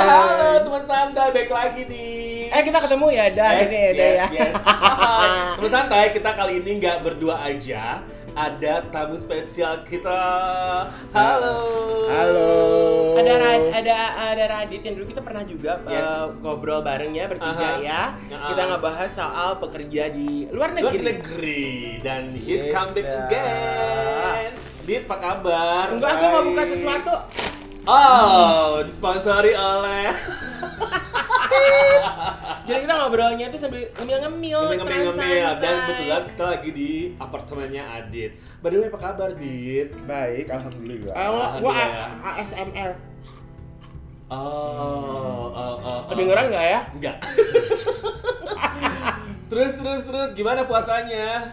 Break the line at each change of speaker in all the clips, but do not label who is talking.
Halo teman santai, baik lagi nih.
Eh kita ketemu ya, dah
yes,
ini ya,
yes,
ya.
yes. teman santai, kita kali ini nggak berdua aja. Ada tamu spesial kita. Halo.
Halo.
Ada ada ada Radit yang dulu kita pernah juga
Yes.
uh, ngobrol bareng ya bertiga
Aha.
ya.
Aha.
Kita ngebahas soal pekerja di luar
Luar
negeri.
negeri dan he's
Gitu.
come back again. Dit, apa kabar?
Tunggu aku mau buka sesuatu.
Oh, disponsori oleh
Jadi kita ngobrolnya itu sambil ngemil-ngemil.
ngemil-ngemil dan kebetulan kita lagi di apartemennya Adit. By the way, apa kabar, Dit?
Baik, alhamdulillah.
Ah, gua- ASMR.
Oh, oh, oh, oh.
Kedengeran nggak ya?
Enggak. terus terus terus gimana puasanya?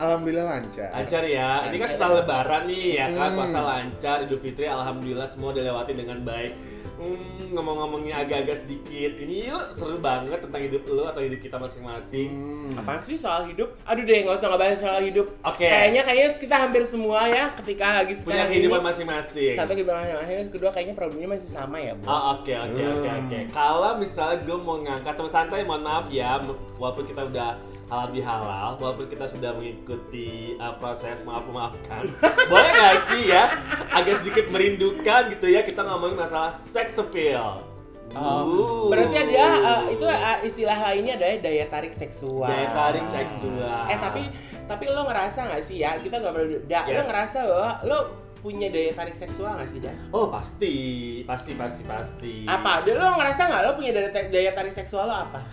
Alhamdulillah lancar.
Lancar ya. Ini kan
Lancar.
setelah lebaran nih ya kan
Hmm.
puasa lancar, Idul Fitri alhamdulillah semua dilewati dengan baik. Hmm, ngomong-ngomongnya agak-agak sedikit. Ini yuk seru banget tentang hidup lu atau hidup kita masing-masing.
Hmm.
Apaan sih soal hidup? Aduh deh, nggak usah ngebahas soal hidup.
Oke.
Kayaknya kayaknya kita hampir semua ya ketika lagi
Punya
sekarang
kehidupan
ini.
masing-masing.
Satu kehidupan masing-masing, kedua kayaknya problemnya masih sama ya, Bu.
Oh, oke oke oke
Hmm.
oke. Kalau misalnya gue mau ngangkat teman santai, mohon maaf ya, walaupun kita udah halal bihalal, walaupun kita sudah mengikuti uh, proses maaf memaafkan, boleh nggak sih ya, agak sedikit merindukan gitu ya kita ngomongin masalah sex appeal.
Oh,
Uh.
berarti dia uh, itu uh, istilah lainnya adalah daya tarik seksual.
Daya tarik seksual.
Eh tapi tapi lo ngerasa nggak sih ya kita nggak perlu da, lo
Yes.
ngerasa lo lo punya daya tarik seksual nggak sih dah?
Oh pasti, pasti pasti pasti.
Apa? Dan lo ngerasa nggak lo punya daya, daya tarik seksual lo apa?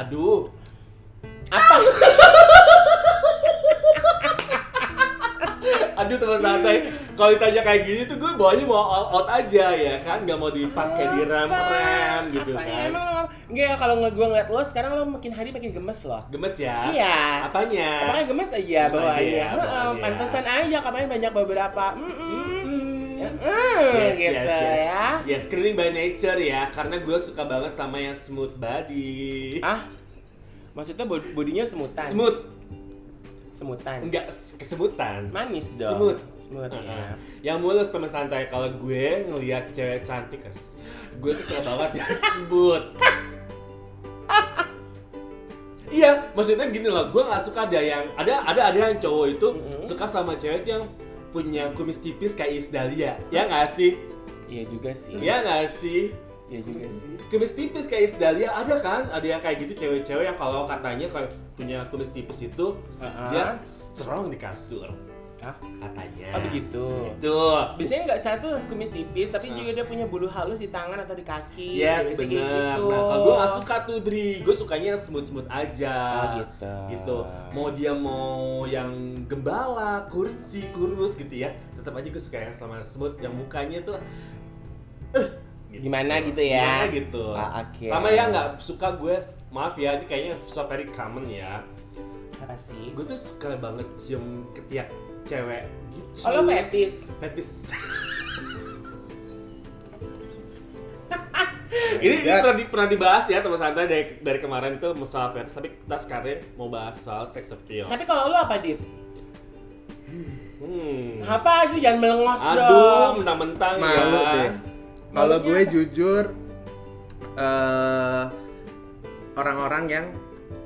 Aduh,
Apa?
aduh teman santai. Kalau ditanya kayak gini tuh gue bawanya mau all out aja ya kan, nggak mau dipakai di rem rem gitu
apa? Ya,
kan.
emang lo enggak ya kalau gue ngeliat lo sekarang lo makin hari makin gemes loh.
Gemes ya?
Iya.
Apanya?
Apakah gemes aja
Gemes
bawaannya?
aja ya, bawaannya.
Pantesan aja kemarin banyak beberapa. Mm
Hmm.
Mm, gitu ya.
Ya, screening by nature ya, karena gue suka banget sama yang smooth body.
Ah, maksudnya bod- bodinya semutan.
Smooth,
Semutan.
enggak kesemutan.
Manis dong.
Smooth.
Smooth
Heeh.
ya.
Yang mulus teman santai kalau gue ngelihat cewek cantik, kes, gue tuh suka banget yang smooth. Iya, maksudnya gini loh, gue nggak suka ada yang ada ada ada yang cowok itu
Mhm.
suka sama cewek yang punya kumis tipis kayak Iis Dahlia, ya nggak sih?
Iya juga sih.
Ya nggak sih?
Iya juga sih.
Kumis tipis kayak Iis Dahlia ada kan? Ada yang kayak gitu cewek-cewek yang kalau katanya kayak punya kumis tipis itu
Heeh.
dia strong di kasur
Hah?
katanya.
Oh begitu.
Gitu.
Biasanya nggak satu kumis tipis, tapi
Ah.
juga dia punya bulu halus di tangan atau di kaki.
Yes, bener.
gitu.
Nah, kalau gue gak suka tuh, Dri. Gue sukanya yang smooth-smooth aja.
Oh, gitu.
Gitu. Mau dia mau yang gembala, kursi, kurus gitu ya. Tetap aja gue suka yang sama smooth, yang mukanya tuh eh gitu.
Gimana gitu ya?
Gimana gitu.
Ah, oke.
Sama yang nggak suka gue, maaf ya, ini kayaknya so very common ya.
Apa sih?
Gue tuh suka banget cium ketiak cewek gitu.
Oh lo fetis?
Fetis. ini, ini
Ya.
pernah, di- pernah dibahas ya teman santai dari, dari kemarin itu soal fetis tapi kita sekarang mau bahas soal sex appeal.
Tapi kalau lo apa Dip?
Hmm.
Apa aja jangan melengos
Aduh,
dong.
mentang-mentang
Malu
ya.
deh. Kalau gue jujur eh orang-orang yang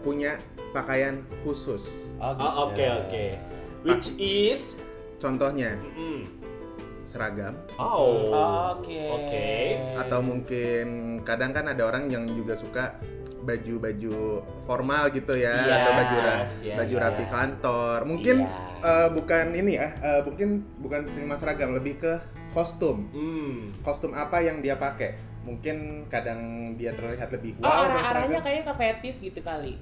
punya pakaian khusus.
Oh,
Oh, oke oke. Which is
Contohnya
mm,
seragam
oh.
Oke.
Oke.
atau mungkin kadang kan ada orang yang juga suka baju-baju formal gitu ya
Yes,
atau baju
yes,
baju rapi
yes.
kantor. Mungkin
Iya.
eh, bukan ini ya, eh, mungkin bukan cuma seragam, lebih ke kostum.
Hmm.
Kostum apa yang dia pakai? Mungkin kadang dia terlihat lebih
Oh,
wow.
arah-arahnya
berseragam.
kayaknya ke fetis gitu kali.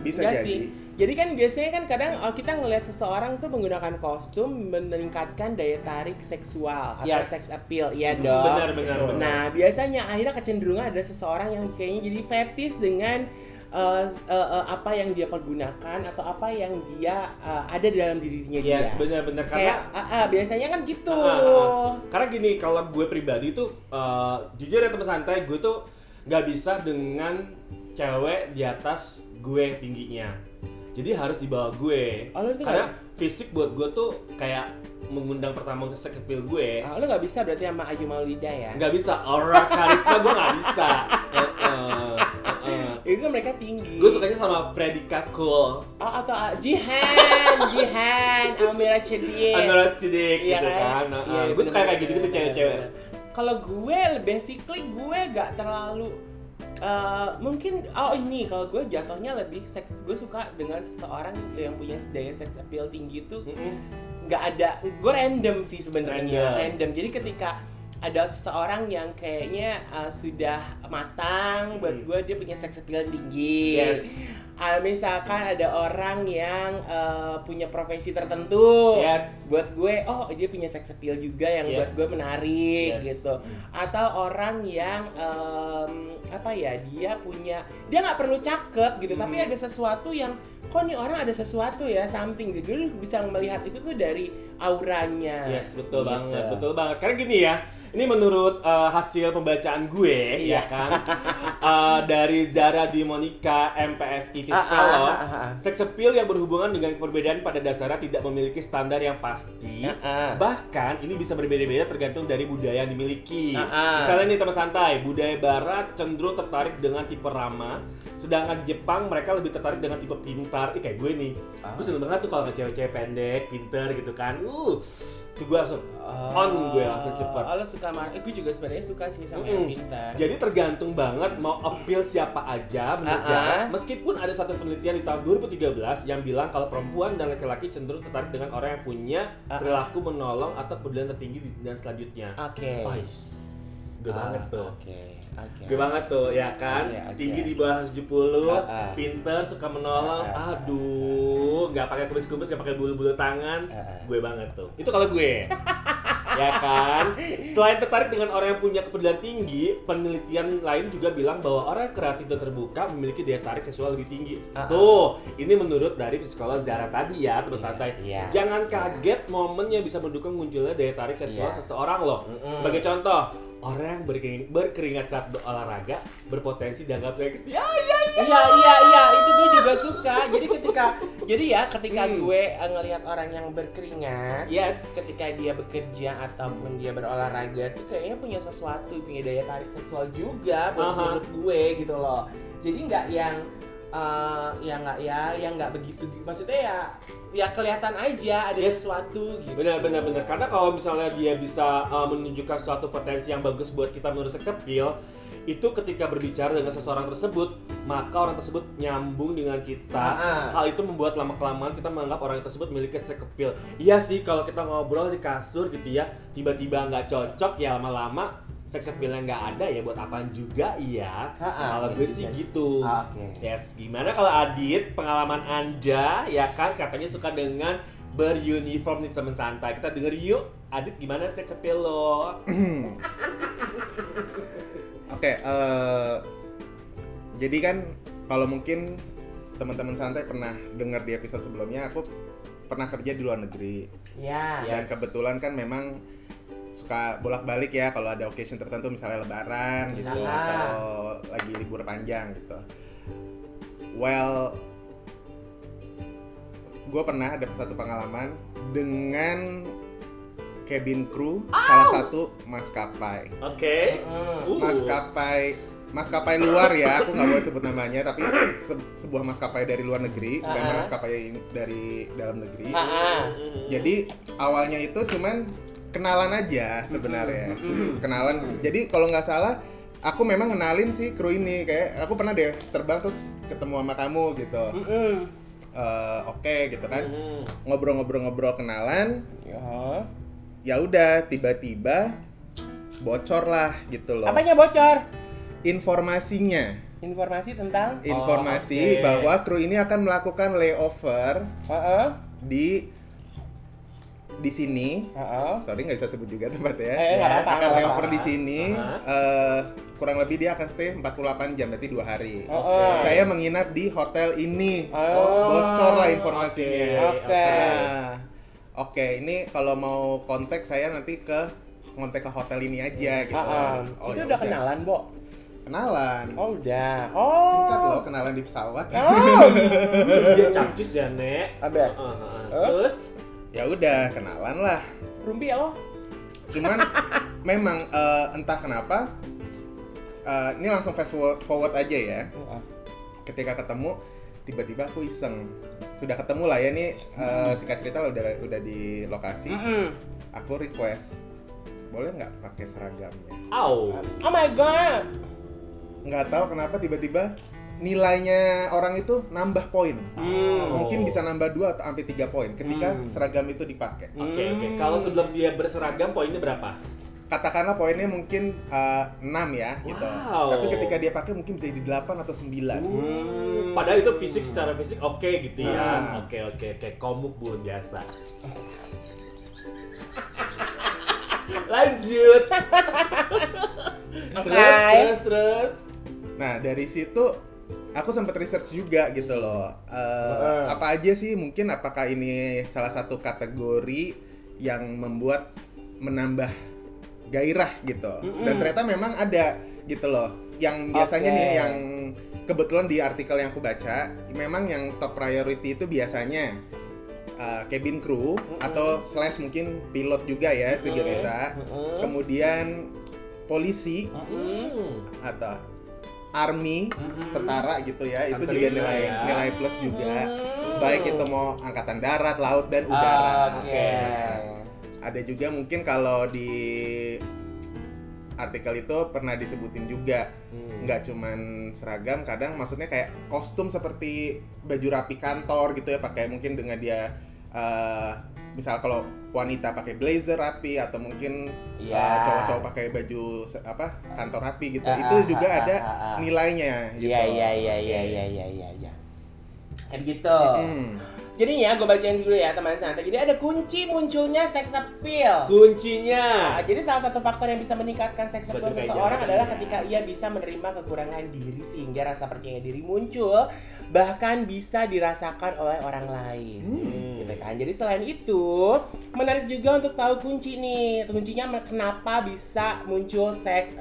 Bisa
Enggak
jadi.
sih. Jadi kan biasanya kan kadang oh, kita ngelihat seseorang tuh menggunakan kostum meningkatkan daya tarik seksual atau
Yes.
sex appeal, iya
Hmm,
dong.
Benar benar benar.
Nah, biasanya akhirnya kecenderungan ada seseorang yang kayaknya jadi fetis dengan eh, eh, eh, apa yang dia pergunakan atau apa yang dia eh, ada di dalam dirinya
Yes,
dia.
benar-benar
Kayak
karena
ah, ah, biasanya kan gitu.
Ah, ah, ah. karena gini kalau gue pribadi tuh eh, jujur ya teman santai gue tuh nggak bisa dengan cewek di atas gue tingginya jadi harus di bawah gue
Oh,
karena fisik buat gue tuh kayak mengundang pertama appeal gue
Ah, lu nggak bisa berarti sama Ayu Maulida ya?
nggak bisa aura karisma gue nggak bisa Heeh, heeh.
Itu kan mereka tinggi.
gue sukanya sama predikat cool
Oh atau ah, Jihan, Jihan, Amira Cedie.
Antara sidik
Iya
gitu
kan?
kan
Iya,
Heeh. gue suka kayak gitu gitu cewek-cewek
Kalau gue basically gue gak terlalu eh, mungkin oh ini kalau gue jatuhnya lebih seks gue suka dengan seseorang yang punya daya seks appeal tinggi tuh nggak ada gue random sih sebenarnya
Random.
random. jadi ketika ada seseorang yang kayaknya uh, sudah matang buat
Hmm.
gue dia punya seks appeal tinggi
Yes.
Ah, misalkan ada orang yang uh, punya profesi tertentu
Yes.
buat gue oh dia punya seks appeal juga yang buat
Yes.
gue menarik
Yes.
gitu atau orang yang em, apa ya dia punya dia nggak perlu cakep gitu tapi
Mhm.
ada sesuatu yang kok nih orang ada sesuatu ya something gitu Lu bisa melihat itu tuh dari auranya
Yes, betul
Gitu.
banget, betul banget. Karena gini ya, ini menurut uh, hasil pembacaan gue,
Iya.
ya kan, uh, dari Zara di Monica MPSI
Ah, ah,
Psikolog,
ah, ah, ah.
seks appeal yang berhubungan dengan perbedaan pada dasarnya tidak memiliki standar yang pasti.
Ah, ah.
Bahkan ini bisa berbeda-beda tergantung dari budaya yang dimiliki.
Ah, ah.
Misalnya nih teman santai, budaya barat cenderung tertarik dengan tipe ramah, sedangkan di Jepang mereka lebih tertarik dengan tipe pintar. Ih kayak gue nih,
Ah.
gue seneng banget tuh kalau sama cewek-cewek pendek, pintar gitu kan. Uh, tuh gue langsung on gue langsung cepet.
Oh, lo suka mar- eh, gue juga sebenarnya suka sih sama
Mm-mm.
yang pintar.
Jadi tergantung banget mau appeal siapa aja menurut Zara.
ah.
Meskipun ada satu penelitian di tahun 2013 yang bilang kalau perempuan dan laki-laki cenderung tertarik dengan orang yang punya
Ah, ah.
perilaku menolong atau kepedulian tertinggi di- dan selanjutnya.
Oke.
Wais, gue banget
Ah,
tuh.
Oke, oke.
Gue banget tuh, ya kan?
Oke, oke.
Tinggi di bawah 70,
Ah, ah.
pinter, suka menolong.
Ah.
Aduh, nggak pakai kumis-kumis, nggak pakai bulu-bulu tangan. Gue banget tuh. Itu kalau gue. ya kan? Selain tertarik dengan orang yang punya kepedulian tinggi, penelitian lain juga bilang bahwa orang kreatif dan terbuka memiliki daya tarik seksual lebih tinggi.
Ah.
Tuh, ini menurut dari psikolog Zara tadi ya, terus
Iya,
santai.
iya.
Jangan kaget momen yang bisa mendukung munculnya daya tarik seksual
Iya.
seseorang loh.
Mm-mm.
Sebagai contoh, orang yang berkering- berkeringat saat berolahraga berpotensi dianggap seksi. Ya, ya, ya.
Iya iya iya itu gue juga suka. Jadi ketika jadi ya ketika
Hmm.
gue eh, ngelihat orang yang berkeringat,
Yes.
ketika dia bekerja ataupun dia berolahraga tuh kayaknya punya sesuatu, punya daya tarik seksual juga buat
Aha.
menurut gue gitu loh. Jadi nggak yang eh, ya nggak ya yang nggak begitu maksudnya ya ya kelihatan aja ada
Yes.
sesuatu gitu.
Benar, benar, benar. Karena kalau misalnya dia bisa uh, menunjukkan suatu potensi yang bagus buat kita menurut sex appeal, itu ketika berbicara dengan seseorang tersebut, maka orang tersebut nyambung dengan kita.
Ah.
Hal itu membuat lama kelamaan kita menganggap orang tersebut sex appeal. Iya sih, kalau kita ngobrol di kasur gitu ya, tiba-tiba nggak cocok ya lama-lama sex appealnya nggak ada ya buat apaan juga iya. Kalau gue sih gitu.
Ah, Oke.
Yes, gimana kalau Adit pengalaman Anda ya kan katanya suka dengan beruniform nih teman santai. Kita denger yuk. Adit gimana sex appeal lo?
Oke, eh, jadi kan kalau mungkin teman-teman santai pernah dengar di episode sebelumnya, aku pernah kerja di luar negeri
Ya.
dan
Yes.
kebetulan kan memang suka bolak-balik ya kalau ada occasion tertentu misalnya lebaran gitu
Ah.
atau lagi libur panjang gitu. Well, gue pernah ada satu pengalaman dengan cabin crew salah satu maskapai.
Oke.
Mm.
Uh.
Maskapai maskapai luar ya, aku nggak boleh sebut namanya, tapi se- sebuah maskapai dari luar negeri, bukan
Ah.
maskapai dari dalam negeri.
Ah, ah.
Jadi awalnya itu cuman kenalan aja sebenarnya, kenalan. Jadi kalau nggak salah, aku memang kenalin sih kru ini, kayak aku pernah deh terbang terus ketemu sama kamu gitu. Eh, Oke gitu kan, ngobrol-ngobrol-ngobrol kenalan.
Ya.
Ya udah tiba-tiba bocor lah gitu loh.
Apanya bocor?
Informasinya.
Informasi tentang
informasi
oke.
bahwa kru ini akan melakukan layover
Heeh.
di di sini.
Heeh.
Sorry nggak bisa sebut juga tempatnya.
Eh, nggak apa-apa.
akan layover di sini.
Aha.
eh, kurang lebih dia akan stay 48 jam berarti dua hari.
Heeh.
Saya menginap di hotel ini.
Oh.
Bocor lah informasinya.
Oke.
Ah, Oke, ini kalau mau kontak saya nanti ke kontak ke hotel ini aja gitu.
Heeh.
Oh,
itu
ya
udah kenalan, Bo?
kenalan.
Oh udah. Oh.
Singkat loh kenalan di pesawat.
Oh.
Dia capcus ya, Nek.
Abis.
Uh, uh, uh.
Huh?
Terus
ya udah kenalan lah.
Rumpi ya lo?
Cuman memang eh, entah kenapa eh, ini langsung fast forward, aja ya. Ketika ketemu tiba-tiba aku iseng sudah ketemu lah ya nih eh, singkat cerita lah udah udah di lokasi
Mm-mm.
aku request boleh nggak pakai seragamnya
au.
Oh my god.
nggak tahu kenapa tiba-tiba nilainya orang itu nambah poin
Hmm.
mungkin bisa nambah dua atau sampai tiga poin ketika
Hmm.
seragam itu dipakai
Oke, oke.
Hmm.
Kalau sebelum dia berseragam poinnya berapa?
katakanlah poinnya mungkin eh, 6 ya gitu
Wow.
tapi ketika dia pakai mungkin bisa jadi 8 atau 9
Hmm.
Padahal itu fisik secara fisik oke gitu ya.
Nah.
Oke, oke, oke. Komuk bun biasa. Lanjut. terus, terus, terus.
Nah dari situ aku sempat research juga gitu loh.
Heeh.
Apa aja sih mungkin apakah ini salah satu kategori yang membuat menambah gairah gitu.
Mm-mm.
Dan ternyata memang ada gitu loh. Yang biasanya
Oke.
nih yang kebetulan di artikel yang aku baca, memang yang top priority itu biasanya eh, cabin crew
Mm-mm.
atau slash mungkin pilot juga ya itu juga bisa.
Mm-mm.
Kemudian polisi.
Hmm.
atau army
Mm-mm.
tentara gitu ya itu juga nilai
ya.
nilai plus juga
Hmm.
baik itu mau angkatan darat laut dan udara
Oke.
ada juga mungkin kalau di artikel itu pernah disebutin juga
Hmm.
nggak cuman seragam kadang maksudnya kayak kostum seperti baju rapi kantor gitu ya pakai mungkin dengan dia eh, misal kalau wanita pakai blazer rapi atau mungkin
Iya.
eh, cowok-cowok pakai baju apa kantor rapi gitu
Ah,
itu
ah,
juga
ah,
ada nilainya gitu
Iya iya iya iya iya iya iya. Kayak begitu.
Hmm.
Jadi ya gue bacain dulu ya teman santai. Jadi ada kunci munculnya sex appeal.
Kuncinya.
Nah, jadi salah satu faktor yang bisa meningkatkan seks appeal seseorang adalah ketika ia bisa menerima kekurangan diri sehingga rasa percaya diri muncul bahkan bisa dirasakan oleh orang lain.
Hmm.
Gitu kan. Jadi selain itu, menarik juga untuk tahu kunci nih. Kuncinya kenapa bisa muncul seks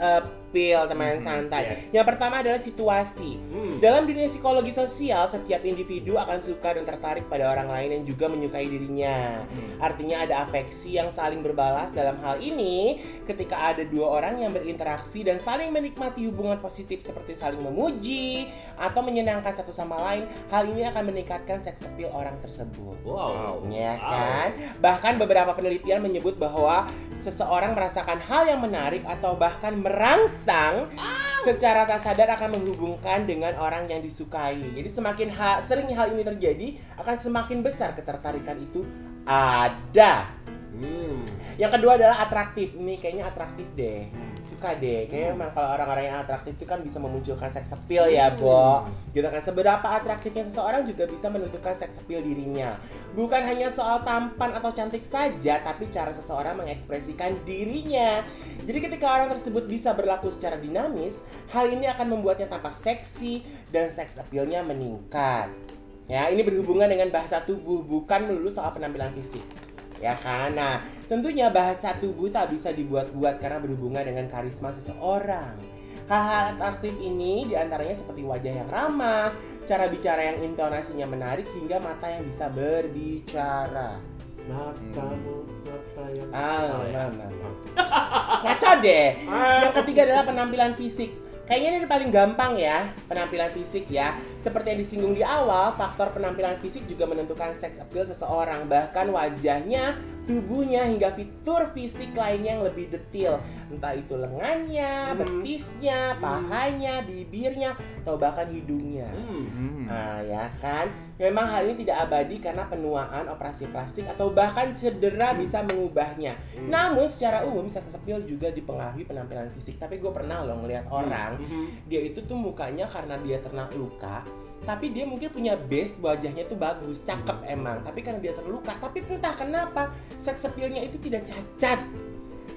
appeal teman
Hmm,
santai.
yes.
Yang pertama adalah situasi.
Hmm.
Dalam dunia psikologi sosial, setiap individu akan suka dan tertarik pada orang lain yang juga menyukai dirinya.
Hmm.
Artinya ada afeksi yang saling berbalas dalam hal ini ketika ada dua orang yang berinteraksi dan saling menikmati hubungan positif seperti saling memuji atau menyenangkan satu sama lain, hal ini akan meningkatkan seks appeal orang tersebut.
Wow.
Ya
Wow.
kan? Bahkan beberapa penelitian menyebut bahwa seseorang merasakan hal yang menarik atau bahkan merangsang secara tak sadar akan menghubungkan dengan orang yang disukai. Jadi semakin ha- sering hal ini terjadi, akan semakin besar ketertarikan itu ada.
Hmm.
Yang kedua adalah atraktif. Ini kayaknya atraktif deh. Suka deh. Kayaknya memang kalau orang-orang yang atraktif itu kan bisa memunculkan seks appeal ya, Bo. Gitu kan. Seberapa atraktifnya seseorang juga bisa menentukan seks appeal dirinya. Bukan hanya soal tampan atau cantik saja, tapi cara seseorang mengekspresikan dirinya. Jadi ketika orang tersebut bisa berlaku secara dinamis, hal ini akan membuatnya tampak seksi dan seks appeal-nya meningkat. Ya, ini berhubungan dengan bahasa tubuh, bukan melulu soal penampilan fisik ya kan? Nah, tentunya bahasa tubuh tak bisa dibuat-buat karena berhubungan dengan karisma seseorang. Hal-hal atraktif ini di antaranya seperti wajah yang ramah, cara bicara yang intonasinya menarik, hingga mata yang bisa berbicara.
Matamu, mata yang
Ah,
Oh, ya.
nah, nah, nah. Ngaco deh. Yang ketiga adalah penampilan fisik. Kayaknya ini paling gampang ya, penampilan fisik ya. Seperti yang disinggung di awal, faktor penampilan fisik juga menentukan seks appeal seseorang. Bahkan wajahnya, tubuhnya, hingga fitur fisik lainnya yang lebih detail. Entah itu lengannya,
Hmm.
betisnya, pahanya, bibirnya, atau bahkan hidungnya.
Hmm.
Hmm.
Nah, ya kan? Memang hal ini tidak abadi karena penuaan, operasi plastik, atau bahkan cedera bisa mengubahnya.
Hmm.
Namun secara umum seks appeal juga dipengaruhi penampilan fisik. Tapi gue pernah loh ngeliat orang,
Mhm.
dia itu tuh mukanya karena dia terkena luka, tapi dia mungkin punya base wajahnya tuh bagus, cakep emang. Tapi karena dia terluka, tapi entah kenapa seks appeal-nya itu tidak cacat.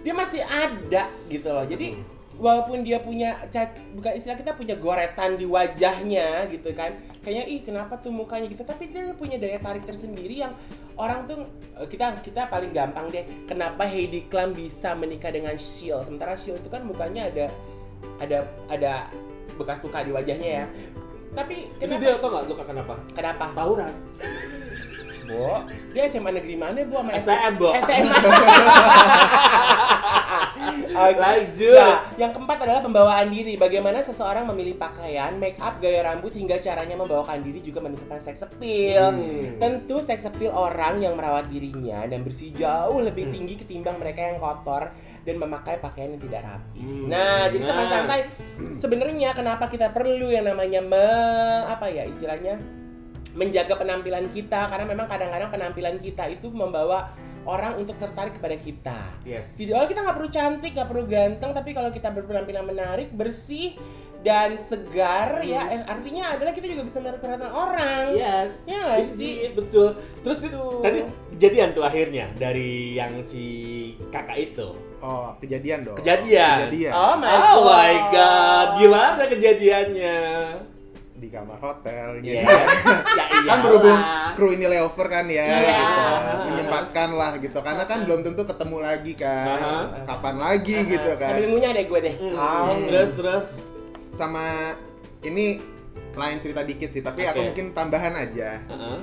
Dia masih ada gitu loh. Jadi walaupun dia punya cat, bukan istilah kita punya goretan di wajahnya gitu kan kayaknya ih kenapa tuh mukanya gitu tapi dia punya daya tarik tersendiri yang orang tuh eh, kita kita paling gampang deh kenapa Heidi Klum bisa menikah dengan Shield sementara Shield itu kan mukanya ada ada ada bekas luka di wajahnya ya. Tapi
Itu
kenapa?
dia tau nggak luka kenapa?
Kenapa?
Tawuran.
Bo, dia SMA negeri mana bu sama
STM, Bo.
SMA. Oke.
Lanjut.
Nah, yang keempat adalah pembawaan diri. Bagaimana seseorang memilih pakaian, make up, gaya rambut hingga caranya membawakan diri juga menentukan sex appeal.
Hmm.
Tentu seks appeal orang yang merawat dirinya dan bersih jauh lebih
Hmm.
tinggi ketimbang mereka yang kotor dan memakai pakaian yang tidak rapi.
Hmm.
Nah, jadi teman
Nah.
santai, sebenarnya kenapa kita perlu yang namanya me, apa ya istilahnya menjaga penampilan kita karena memang kadang-kadang penampilan kita itu membawa orang untuk tertarik kepada kita.
Yes.
Video kita nggak perlu cantik, nggak perlu ganteng, tapi kalau kita berpenampilan menarik, bersih dan segar,
Hmm.
ya artinya adalah kita juga bisa menarik perhatian orang.
Yes.
Ya
Itu
sih?
dia, betul. Terus
Tuh.
tadi kejadian tuh akhirnya dari yang si kakak itu.
Oh, kejadian dong.
Kejadian.
Kejadian.
Oh my
Oh
god.
my god, gimana kejadiannya?
Di kamar hotel.
Yes.
Jadi
ya iya.
kan berhubung kru ini layover kan ya,
Iya.
gitu. menyempatkan lah gitu. Karena kan belum tentu ketemu lagi kan.
Aha.
Kapan lagi
Aha,
gitu kan.
Sambil ngunyah deh gue deh. Ah.
Terus terus.
Sama ini lain cerita dikit sih, tapi aku
Oke.
mungkin tambahan aja.
Heeh.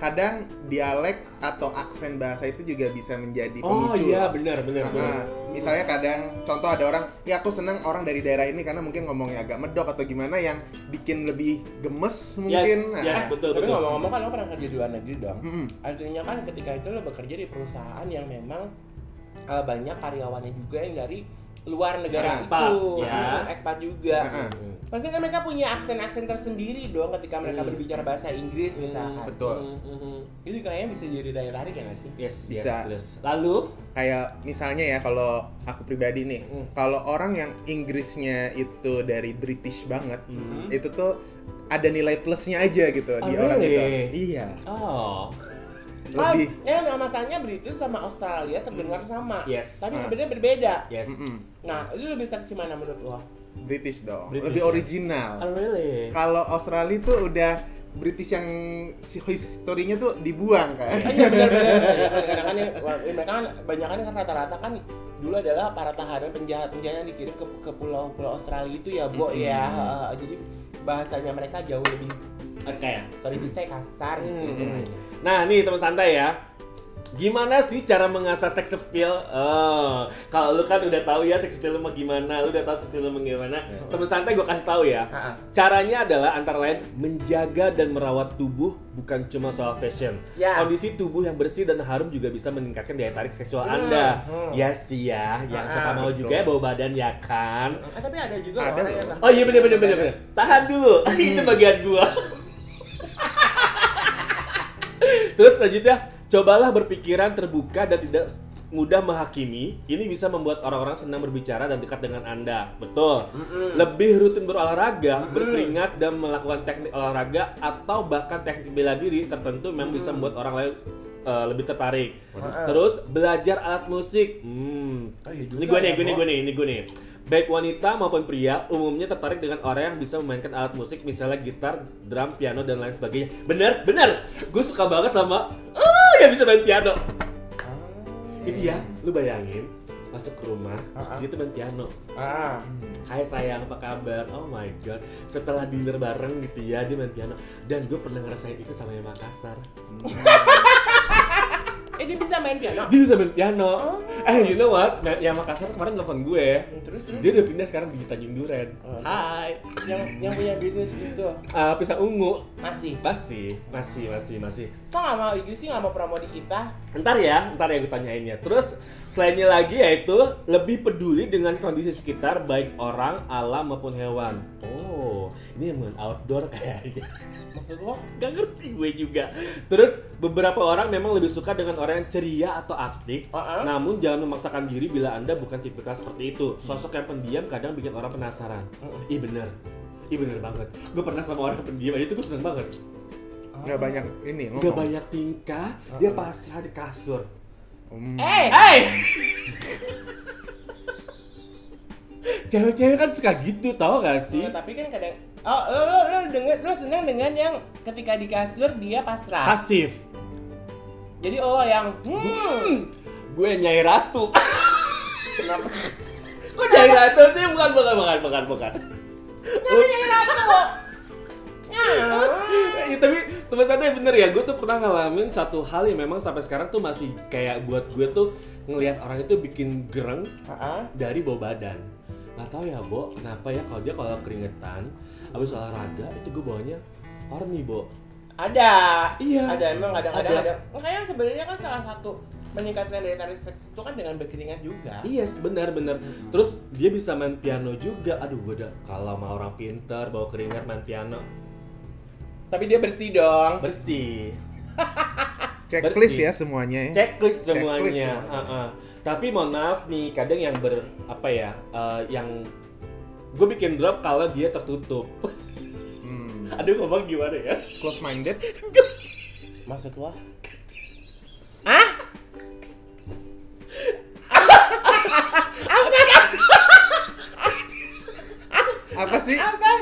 Kadang dialek atau aksen bahasa itu juga bisa menjadi
Oh
pemicu.
iya
loh.
benar benar
Nah,
benar.
misalnya kadang contoh ada orang, ya aku seneng orang dari daerah ini karena mungkin ngomongnya agak medok atau gimana yang bikin lebih gemes mungkin. Nah,
yes, betul
Tapi
betul.
ngomong-ngomong kan lo pernah kerja di luar negeri dong.
mm-mm.
Artinya kan ketika itu lo bekerja di perusahaan yang memang eh, banyak karyawannya juga yang dari luar negara
Expat,
itu,
ya.
expat juga.
Heeh.
Hmm.
Pasti kan mereka punya aksen-aksen tersendiri dong ketika mereka
Hmm.
berbicara bahasa Inggris misalkan.
betul.
Hmm, hmm, hmm.
Itu kayaknya bisa jadi daya tarik ya nggak sih?
Yes, yes,
Bisa.
yes. Lalu
Kayak misalnya ya kalau aku pribadi nih,
Hmm.
kalau orang yang Inggrisnya itu dari British banget,
Hmm.
itu tuh ada nilai plusnya aja gitu
Oh,
di orang itu. Iya.
Oh.
Lebih.
Ah, ya masalahnya British sama Australia terdengar sama.
Yes.
Tapi
Ah.
sebenarnya berbeda.
Yes.
Mm-mm.
Nah, itu lebih seksi mana menurut lo?
British dong.
British
Lebih
ya?
original.
Oh, really?
Kalau Australia tuh udah British yang si historinya tuh dibuang kan.
Iya benar-benar. Kadang-kadang kan ya, wah, mereka kan banyak kan rata-rata kan dulu adalah para tahanan penjahat-penjahat yang dikirim ke ke pulau-pulau Australia itu ya, Bo
Mm-mm.
ya. Heeh, jadi bahasanya mereka jauh lebih
Oke.
sorry to say kasar gitu.
Hmm. Nah, nih teman santai ya. Gimana sih cara mengasah sex appeal? Oh, kalau lu kan udah tahu ya sex appeal lu mau gimana, lu udah tahu sex appeal lu mau gimana. Teman santai gue kasih tahu ya. Caranya adalah antara lain menjaga dan merawat tubuh bukan cuma soal fashion.
Ya.
Kondisi tubuh yang bersih dan harum juga bisa meningkatkan daya tarik seksual
Hmm,
Anda.
hmm.
Ya sih ya, yang
Ah,
suka mau
betul.
juga ya bawa badan ya kan.
Ah, tapi ada juga
Ada
orang yang.
Oh iya bener bener bener bener. Tahan dulu. Itu bagian gua. Terus selanjutnya, cobalah berpikiran terbuka dan tidak mudah menghakimi. Ini bisa membuat orang-orang senang berbicara dan dekat dengan Anda. Betul.
Mm-mm.
Lebih rutin berolahraga, berkeringat dan melakukan teknik olahraga atau bahkan teknik bela diri tertentu memang bisa membuat orang lain eh, lebih tertarik.
Waduh.
Terus belajar alat musik. Hmm.
Oh, iya
Ini gue nih,
ya,
gue nih, gue nih, ini gue nih. Baik wanita maupun pria umumnya tertarik dengan orang yang bisa memainkan alat musik misalnya gitar, drum, piano dan lain sebagainya. Bener, bener. Gue suka banget sama ah yang bisa main piano.
Ah.
Itu ya, lu bayangin masuk ke rumah, terus
Ah,
dia tuh main piano.
Ah.
Hai sayang, apa kabar? Oh my god, setelah dinner bareng gitu ya, dia main piano. Dan gue pernah ngerasain itu sama yang Makassar.
Eh dia bisa main piano.
Dia bisa main piano.
Oh.
Eh, you know what? Yang yang Makassar kemarin telepon gue.
Terus terus
Dia udah pindah sekarang di Tanjung Duren.
Oh.
Hai.
yang yang punya bisnis gitu
Ah, pisang ungu.
masih.
Masih, masih, masih, masih.
Kok nggak mau Iggy sih nggak mau promo di kita?
Ntar ya, ntar ya gue tanyainnya. Terus selainnya lagi yaitu lebih peduli dengan kondisi sekitar baik orang, alam maupun hewan. Oh, ini yang outdoor kayaknya.
Maksud lo?
Gak ngerti gue juga. Terus beberapa orang memang lebih suka dengan orang yang ceria atau aktif.
Uh-uh.
Namun jangan memaksakan diri bila anda bukan tipikal seperti itu. Sosok yang pendiam kadang bikin orang penasaran.
Uh-uh.
Ih bener, ih bener banget. Gue pernah sama orang pendiam aja itu gue seneng banget.
Nggak banyak ini ngomong.
Gak banyak tingkah, dia
Uh-uh.
pasrah di kasur.
Hmm.
Eh,
Hey! Cewek-cewek kan suka gitu, tau gak sih?
Nggak, tapi kan kadang Oh, lo lo lo denger lo seneng dengan yang ketika di kasur dia pasrah.
Pasif.
Jadi oh yang hmm,
Gue Nyai Ratu.
kenapa?
Kok jadi ratu sih? Bukan, bukan, bukan, bukan, bukan.
Jadi ratu. Ya.
Tapi teman santai bener ya, gue tuh pernah ngalamin satu hal yang memang sampai sekarang tuh masih kayak buat gue tuh ngelihat orang itu bikin gereng dari bau badan. Gak tau ya, Bo, kenapa ya kalau dia kalau keringetan, habis olahraga itu gue bawanya horny, Bo.
Ada.
Iya.
Ada emang kadang-kadang
Ada.
ada. Makanya sebenarnya kan salah satu meningkatkan daya tarik seks itu kan dengan berkeringat juga.
Iya, yes, benar benar. Terus dia bisa main piano juga. Aduh, gue udah kalau sama orang pinter bawa keringat main piano
Tapi dia bersih dong.
bersih.
Checklist
Bersih.
ya semuanya ya.
Checklist
Checklist
semuanya.
semua.
Heeh. Tapi mohon maaf nih, kadang yang ber apa ya, eh, yang gue bikin drop kalau dia tertutup.
Hmm.
Aduh ngomong gimana ya?
Close minded.
Maksud lo? Ah?
Apa sih?
Apa?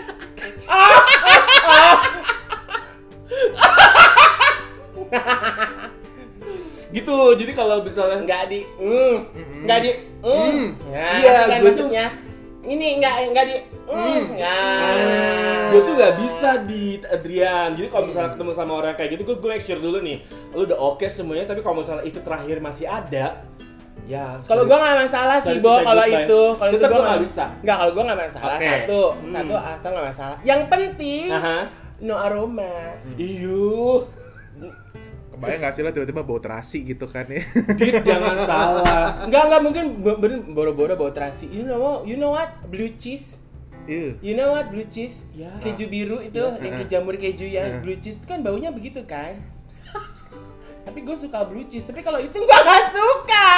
Gitu. Jadi kalau misalnya
Enggak di mm.
Mm-mm.
Enggak di mm.
Mm.
Nah,
Iya,
kan
tuh-
maksudnya ini enggak enggak di mm.
Mm.
Nah.
gue tuh gak bisa di Adrian. Jadi kalau misalnya ketemu sama orang kayak gitu, gue gue make sure dulu nih, lu udah oke semuanya. Tapi kalau misalnya itu terakhir masih ada, ya.
Kalau gua nggak masalah sih,
Sorry,
Bo,
say
kalau itu. Kalau itu gua nggak
nggak bisa.
Enggak, kalau gua nggak masalah.
Oke.
Satu,
Hmm.
satu atau nggak masalah. Yang penting
Aha.
no aroma.
Iyuh.
Kebayang gak sih lo tiba-tiba bau terasi gitu kan ya?
Dit jangan salah.
Enggak, enggak mungkin boro-boro bau terasi. You know what? You know what? Blue cheese.
Ew.
You know what blue cheese?
Ya.
Keju biru itu,
Yes.
yang
Uh-uh.
jamur keju yang
Uh.
blue cheese itu kan baunya begitu kan? Tapi gue suka blue cheese, tapi kalau itu gue gak suka.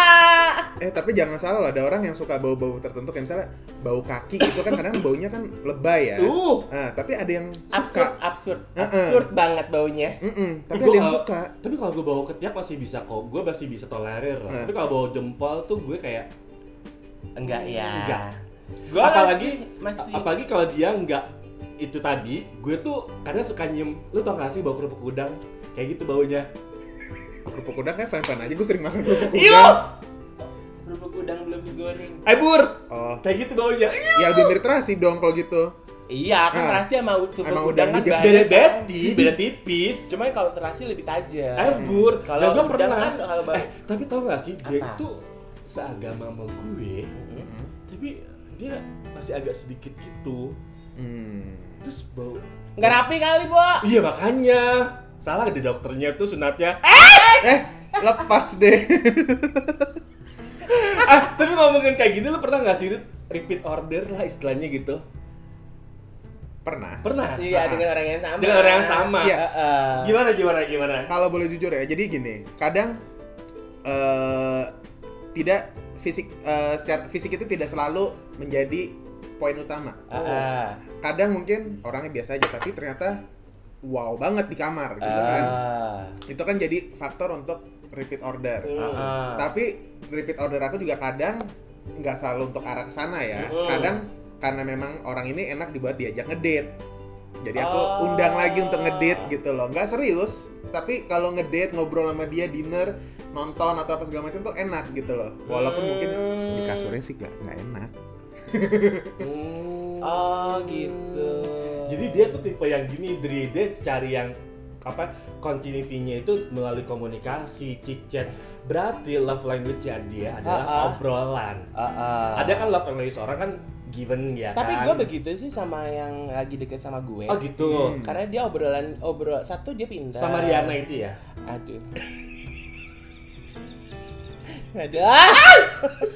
Eh tapi jangan salah loh, ada orang yang suka bau-bau tertentu kayak misalnya bau kaki gitu kan kadang baunya kan lebay ya.
Uh.
Nah, tapi ada yang
Absurd,
suka.
absurd,
Uh-uh.
absurd banget baunya.
Mm-mm, tapi
Gua
ada yang
kalau-
suka.
Tapi kalau gue bawa ketiak masih bisa kok. Gue masih bisa tolerir lah.
Nah.
Tapi kalau bawa jempol tuh gue kayak
Enggak ya.
Enggak.
Gua
apalagi
masih, masih.
apalagi kalau dia nggak itu tadi, gue tuh kadang suka nyium. Lu tau gak sih bau kerupuk udang? Kayak gitu baunya.
Kerupuk udang kayak fan-fan aja, gue sering makan kerupuk
Iyo!
udang.
Kerupuk udang belum digoreng.
Eh bur,
Oh,
kayak gitu baunya. Ih,
ya lebih mirip terasi dong kalau gitu.
Iya, kan
Nah,
terasi sama kerupuk udang
udang
kan beda
Beda beda tipis.
Cuman kalau terasi lebih tajam.
Eh bur,
Kalau
kalau gue
udang
pernah.
kan kalau
eh, tapi tau gak sih dia itu seagama sama gue,
Mm-mm.
tapi dia masih agak sedikit gitu.
Hmm.
Terus bau.
Nggak rapi kali, Bo.
Iya makanya. Salah di dokternya tuh sunatnya.
Eh, lepas deh.
ah, tapi ngomongin kayak gitu lu pernah nggak sih repeat order lah istilahnya gitu?
Pernah.
Pernah.
Iya,
Ah.
dengan orang yang sama.
Dengan orang yang sama.
Yes.
Heeh.
Gimana gimana gimana?
Kalau boleh jujur ya, jadi gini, kadang eh tidak fisik eh, secara fisik itu tidak selalu menjadi poin utama.
Heeh.
Kadang mungkin orangnya biasa aja, tapi ternyata wow banget di kamar gitu kan.
Ah.
Itu kan jadi faktor untuk repeat order.
Hmm.
Ah.
Tapi repeat order aku juga kadang nggak selalu untuk arah ke sana ya.
Mm.
Kadang karena memang orang ini enak dibuat diajak ngedate. Jadi aku
Oh.
undang lagi untuk ngedate gitu loh. Nggak serius, tapi kalau ngedate ngobrol sama dia dinner, nonton atau apa segala macam tuh enak gitu loh. Walaupun mungkin di kasurnya sih nggak nggak enak.
Hmm.
Oh, gitu.
Jadi dia tuh tipe yang gini, Dri. Dia cari yang apa continuity-nya itu melalui komunikasi, chit chat. Berarti love language-nya dia adalah
Ah, ah.
obrolan.
Heeh.
Ada kan love language orang kan given ya
Tapi
kan?
gue begitu sih sama yang lagi deket sama gue.
Oh gitu.
Hmm.
Karena dia obrolan obrol satu dia pintar.
Sama Riana itu ya.
Aduh. Aduh. Ah!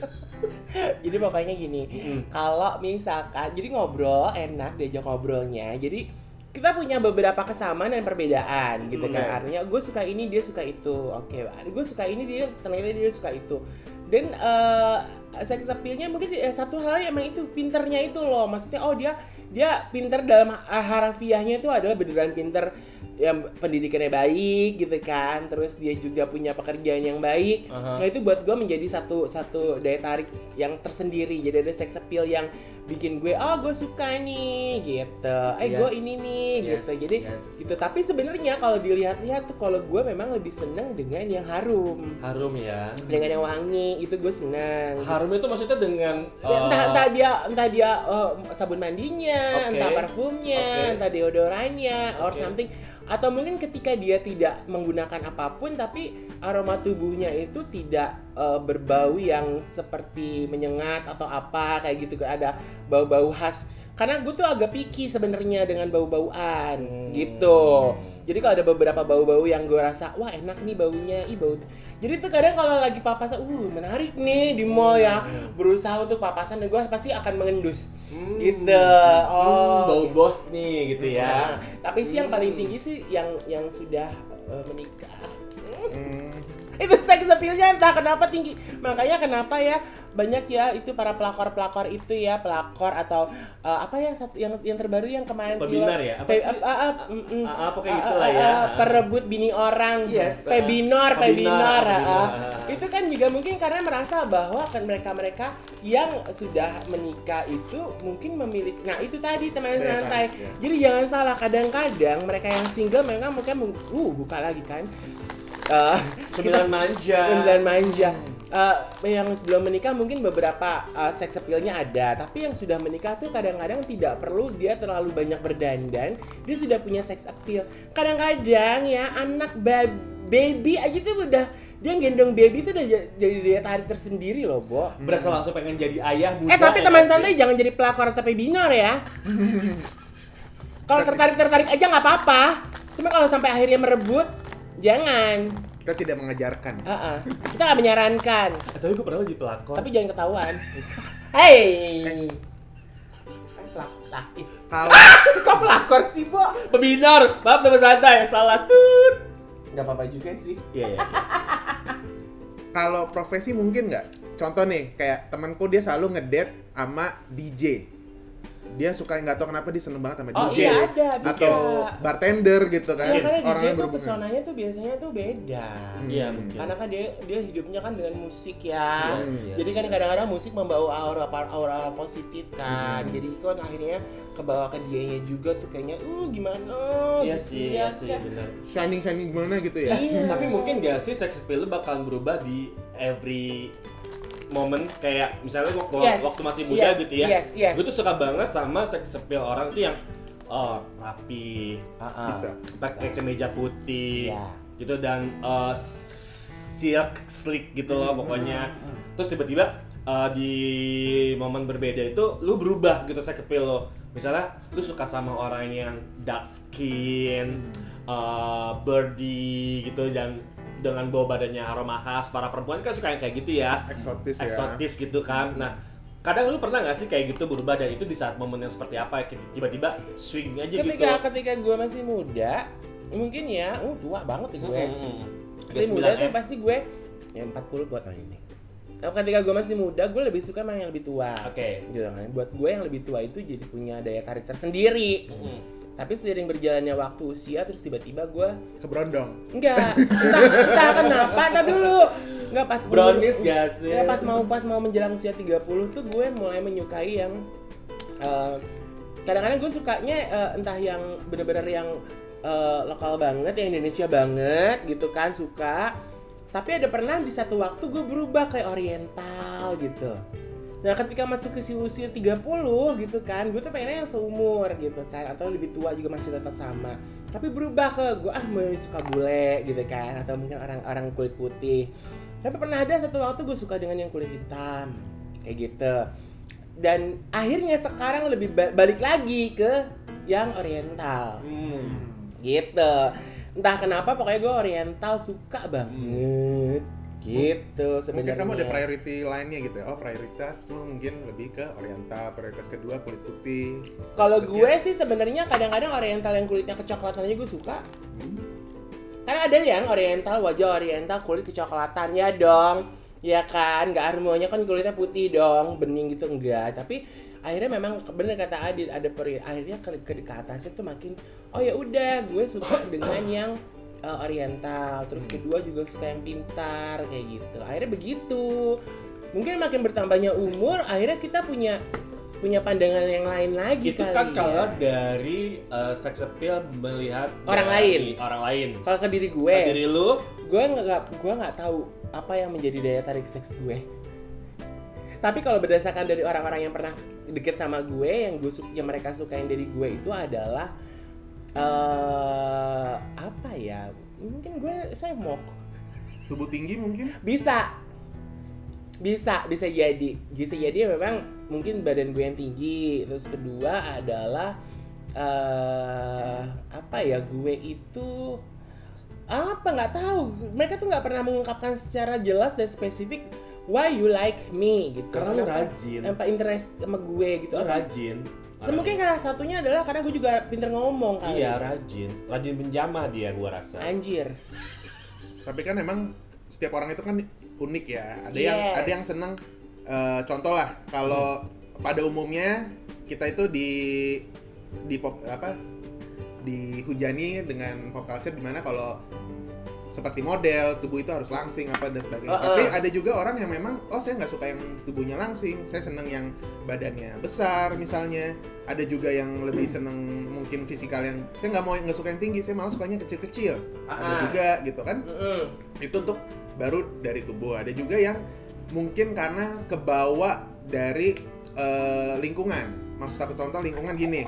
jadi pokoknya gini,
Mm.
kalau misalkan jadi ngobrol enak diajak ngobrolnya. Jadi kita punya beberapa kesamaan dan perbedaan gitu kan.
Hmm.
Artinya gue suka ini dia suka itu. Oke, gue suka ini dia ternyata dia suka itu. Dan eh sex appeal-nya mungkin eh, satu hal yang emang itu pinternya itu loh. Maksudnya oh dia dia pinter dalam harafiahnya itu adalah beneran pinter yang pendidikannya baik gitu kan terus dia juga punya pekerjaan yang baik
Aha.
nah itu buat gue menjadi satu satu daya tarik yang tersendiri jadi ada sex appeal yang bikin gue oh gue suka nih gitu eh gue
Yes.
ini nih
Yes,
gitu jadi
yes.
gitu tapi sebenarnya kalau dilihat-lihat tuh kalau gue memang lebih seneng dengan yang harum
Harum ya.
dengan yang wangi itu gue seneng
Harum itu maksudnya dengan
Ya, entah entah dia entah dia eh, sabun mandinya,
Oke.
entah parfumnya,
Oke.
entah deodorannya or
Oke.
something atau mungkin ketika dia tidak menggunakan apa pun tapi aroma tubuhnya itu tidak eh, berbau yang seperti menyengat atau apa kayak gitu ada bau-bau khas karena gue tuh agak picky sebenarnya dengan bau-bauan
Hmm.
gitu jadi kalau ada beberapa bau-bau yang gue rasa wah enak nih baunya ih bau jadi tuh kadang kalau lagi papasan uh menarik nih di mall ya berusaha untuk papasan dan gue pasti akan mengendus
Hmm.
gitu
Hmm,
oh
bau
gitu.
bos nih gitu ya.
Nah, tapi sih yang paling
Hmm.
tinggi sih yang yang sudah uh, menikah
Hmm.
Itu seks appeal-nya entah kenapa tinggi makanya kenapa ya banyak ya itu para pelakor-pelakor itu ya pelakor atau uh, apa ya satu yang yang terbaru yang kemarin
Pebinar ya? Apa
Pe-
sih?
ah, ah, mm, mm.
Ah, ah, pokoknya
Ah,
gitu
ah,
lah
ah,
ya.
perebut bini orang
Yes,
pebinor
Pebinar,
pebinor
pebinar,
itu kan juga mungkin karena merasa bahwa kan mereka-mereka yang sudah menikah itu mungkin memiliki nah itu tadi teman
Daya
santai
tarik, ya.
jadi jangan salah kadang-kadang mereka yang single mereka mungkin uh buka lagi kan Eh,
Cemilan manja.
Cemilan manja. Eh, yang belum menikah mungkin beberapa uh, seks appeal-nya ada, tapi yang sudah menikah tuh kadang-kadang tidak perlu dia terlalu banyak berdandan, dia sudah punya seks appeal. Kadang-kadang ya anak ba- baby aja tuh udah dia gendong baby tuh udah jadi daya tarik tersendiri loh, Bo.
Berasa langsung pengen jadi ayah muda.
Eh tapi
ya
teman santai jangan jadi pelakor atau webinar ya. kalau tertarik tertarik aja nggak apa-apa. Cuma kalau sampai akhirnya merebut, jangan.
Kita tidak mengajarkan.
Ah, ah. Kita nggak menyarankan,
Eh, tapi gue pernah jadi pelakor.
tapi jangan ketahuan. Hei. Laki.
Kalau
Kok pelakor sih, Bo?
Pebinar, maaf teman santai, salah tut.
Nggak apa-apa juga sih.
Iya ya.
kalau profesi mungkin nggak? Contoh nih, kayak temanku dia selalu ngedate sama DJ. Dia suka nggak tahu kenapa dia seneng banget sama
Oh
DJ.
iya ada, bisa.
Atau bartender gitu kan.
Iya, karena DJ
Orang
tuh
berhubungan.
pesonanya tuh biasanya tuh beda.
Iya mungkin.
Karena kan dia dia hidupnya kan dengan musik ya.
Yes, yes,
Jadi kan
yes.
kadang-kadang musik membawa aura aura positif kan.
Hmm.
Jadi kan akhirnya kebawa ke dianya juga tuh kayaknya uh gimana
Iya
gitu
sih,
ya,
iya sih,
kan.
benar.
Shining shining gimana gitu ya?
Iya.
Tapi mungkin gak sih sex appeal lu bakalan berubah di every moment kayak misalnya waktu
Yes.
waktu masih muda
Yes,
gitu ya.
yes, yes.
Gue tuh suka banget sama sex appeal orang tuh yang oh, rapi,
ah.
Bisa.
pakai kemeja putih,
Iya.
gitu dan uh, silk slick gitu loh pokoknya. Terus tiba-tiba uh, di momen berbeda itu lu berubah gitu sex appeal lo. Misalnya lu suka sama orang yang dark skin, uh, birdie gitu dan dengan bawa badannya aroma khas para perempuan kan suka yang kayak gitu ya
Eksotis ya.
eksotis gitu kan nah kadang lu pernah nggak sih kayak gitu berubah dan itu di saat momen yang seperti apa tiba-tiba swing aja gitu
Ketika ketika gue masih muda, mungkin ya, uh tua banget ya gue.
Hmm,
Masih muda tuh
9M.
pasti gue ya 40 buat tahun ini. Kalau ketika gue masih muda, gue lebih suka sama yang lebih tua.
Oke.
Gitu kan. Buat gue yang lebih tua itu jadi punya daya tarik tersendiri.
Mm-mm.
Tapi seiring berjalannya waktu usia terus tiba-tiba gue
Keberondong.
enggak, entah, entah kenapa, entah dulu. Enggak pas
brownies gak sih
Ya pas mau pas mau menjelang usia 30 tuh gue mulai menyukai yang eh, kadang-kadang gue sukanya eh, entah yang bener-bener yang eh, lokal banget, yang Indonesia banget gitu kan suka. Tapi ada pernah di satu waktu gue berubah kayak oriental gitu. Nah ketika masuk ke si usia 30 gitu kan, gue tuh pengennya yang seumur gitu kan Atau lebih tua juga masih tetap sama. Tapi berubah ke gue ah mau suka bule gitu kan Atau mungkin orang-orang kulit putih. Tapi pernah ada satu waktu gue suka dengan yang kulit hitam Kayak gitu. Dan akhirnya sekarang lebih ba- balik lagi ke yang oriental.
Hmm.
Gitu. Entah kenapa pokoknya gue oriental suka banget Gitu
Mungkin
sebenarnya
kamu ada priority lainnya gitu ya. Oh, prioritas lu mungkin lebih ke oriental, prioritas kedua kulit putih.
Kalau gue sih sebenarnya kadang-kadang oriental yang kulitnya kecoklatan aja gue suka.
Hmm.
Karena ada yang oriental wajah oriental kulit kecoklatan ya dong. Ya kan, nggak harmonya kan kulitnya putih dong, bening gitu enggak. Tapi akhirnya memang bener kata Adit ada peri akhirnya ke, ke, ke atasnya tuh makin oh ya udah gue suka dengan yang uh, oriental terus kedua juga suka yang pintar kayak gitu akhirnya begitu mungkin makin bertambahnya umur akhirnya kita punya punya pandangan yang lain lagi
itu
kali
kan
ya.
kalau dari uh, sex appeal melihat
Orang lain.
orang lain
Kalau ke diri gue,
Ke diri lu
gue nggak gue nggak tahu apa yang menjadi daya tarik seks gue. Tapi kalau berdasarkan dari orang-orang yang pernah deket sama gue, yang gue yang mereka sukain dari gue itu adalah eh apa ya? Mungkin gue saya mau
Tubuh tinggi mungkin?
bisa. Bisa bisa jadi. Bisa jadi memang mungkin badan gue yang tinggi. Terus kedua adalah eh apa ya gue itu apa nggak tahu. Mereka tuh nggak pernah mengungkapkan secara jelas dan spesifik why you like me gitu.
Karena lu rajin.
apa interest sama gue gitu.
Lu rajin
Se- mungkin salah satunya adalah karena gue juga pinter ngomong kali
iya rajin rajin menjamah dia gua rasa
anjir
Tapi kan emang setiap orang itu kan unik ya. Ada yang
Yes.
ada yang seneng eh, contoh lah kalau pada umumnya kita itu di di pop apa dihujani dengan pop culture di mana kalau seperti model tubuh itu harus langsing apa dan sebagainya.
Uh-uh.
Tapi ada juga orang yang memang oh saya nggak suka yang tubuhnya langsing, saya seneng yang badannya besar misalnya. Ada juga yang lebih seneng mungkin fisikal yang saya nggak mau nggak suka yang tinggi, saya malah sukanya kecil-kecil. Ada
Ah.
juga gitu kan
Mm-mm.
itu untuk baru dari tubuh ada juga yang mungkin karena kebawa dari eh, lingkungan maksud aku contoh lingkungan gini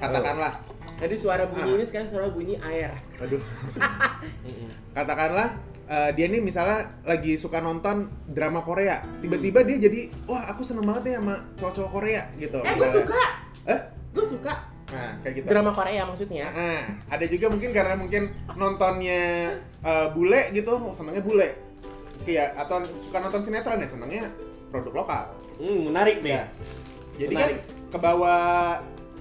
katakanlah
Tadi suara bunyi
Ah.
ini sekarang suara bunyi air.
aduh katakanlah eh, dia nih misalnya lagi suka nonton drama Korea tiba-tiba dia jadi wah aku seneng banget nih sama cowok-cowok Korea gitu
Eh, gue suka.
Eh?
Gue suka.
nah kayak gitu
Drama Korea maksudnya.
Nah, ada juga mungkin karena mungkin nontonnya eh, bule gitu, oh, senangnya bule. Kayak atau suka nonton sinetron ya, senangnya produk lokal.
hmm, menarik nih
Ya. Jadi
Menarik.
kan kebawa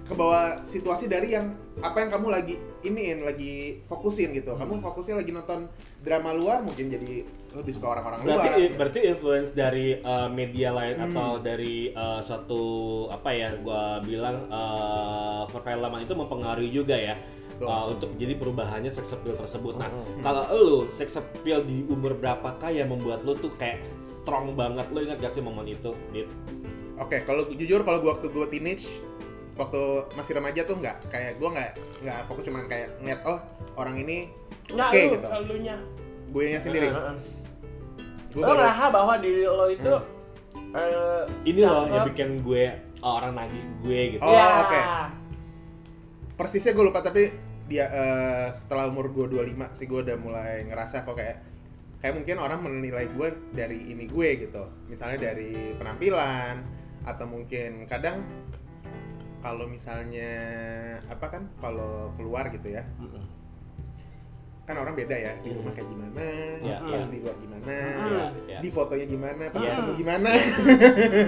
kebawa situasi dari yang apa yang kamu lagi iniin, lagi fokusin gitu. Kamu
Hmm.
fokusnya lagi nonton drama luar, mungkin jadi lebih suka orang-orang luar.
berarti berarti influence dari uh, media lain
Hmm.
atau dari uh, suatu apa ya gua bilang uh, perfilman itu mempengaruhi juga ya
Betul.
uh, untuk jadi perubahannya sex appeal tersebut. Nah,
Hmm.
kalau lu sex appeal di umur berapakah yang membuat lu tuh kayak strong banget? Lu ingat gak sih momen itu, Dit?
Oke, kalau jujur kalau gua waktu gua teenage waktu masih remaja tuh nggak kayak gua nggak nggak fokus cuman kayak ngeliat oh orang ini
Nggak
Oke,
lu,
gitu.
elunya.
gue nya sendiri
Heeh.
Gua
Lo
baru-
ngerasa bahwa diri lo itu eh,
Ini loh yang bikin gue oh, orang nagih gue gitu.
Oh,
Iya.
oke. persisnya gue lupa tapi dia eh, setelah umur gue 25 sih gue udah mulai ngerasa kok kayak kayak mungkin orang menilai gue dari ini gue gitu misalnya dari penampilan atau mungkin kadang kalau misalnya apa kan kalau keluar gitu ya
Mm-mm.
kan orang beda ya di rumah kayak gimana
Ya,
pas
ya.
di luar gimana
Hmm.
Ya.
di fotonya gimana pas
Yes.
ketemu gimana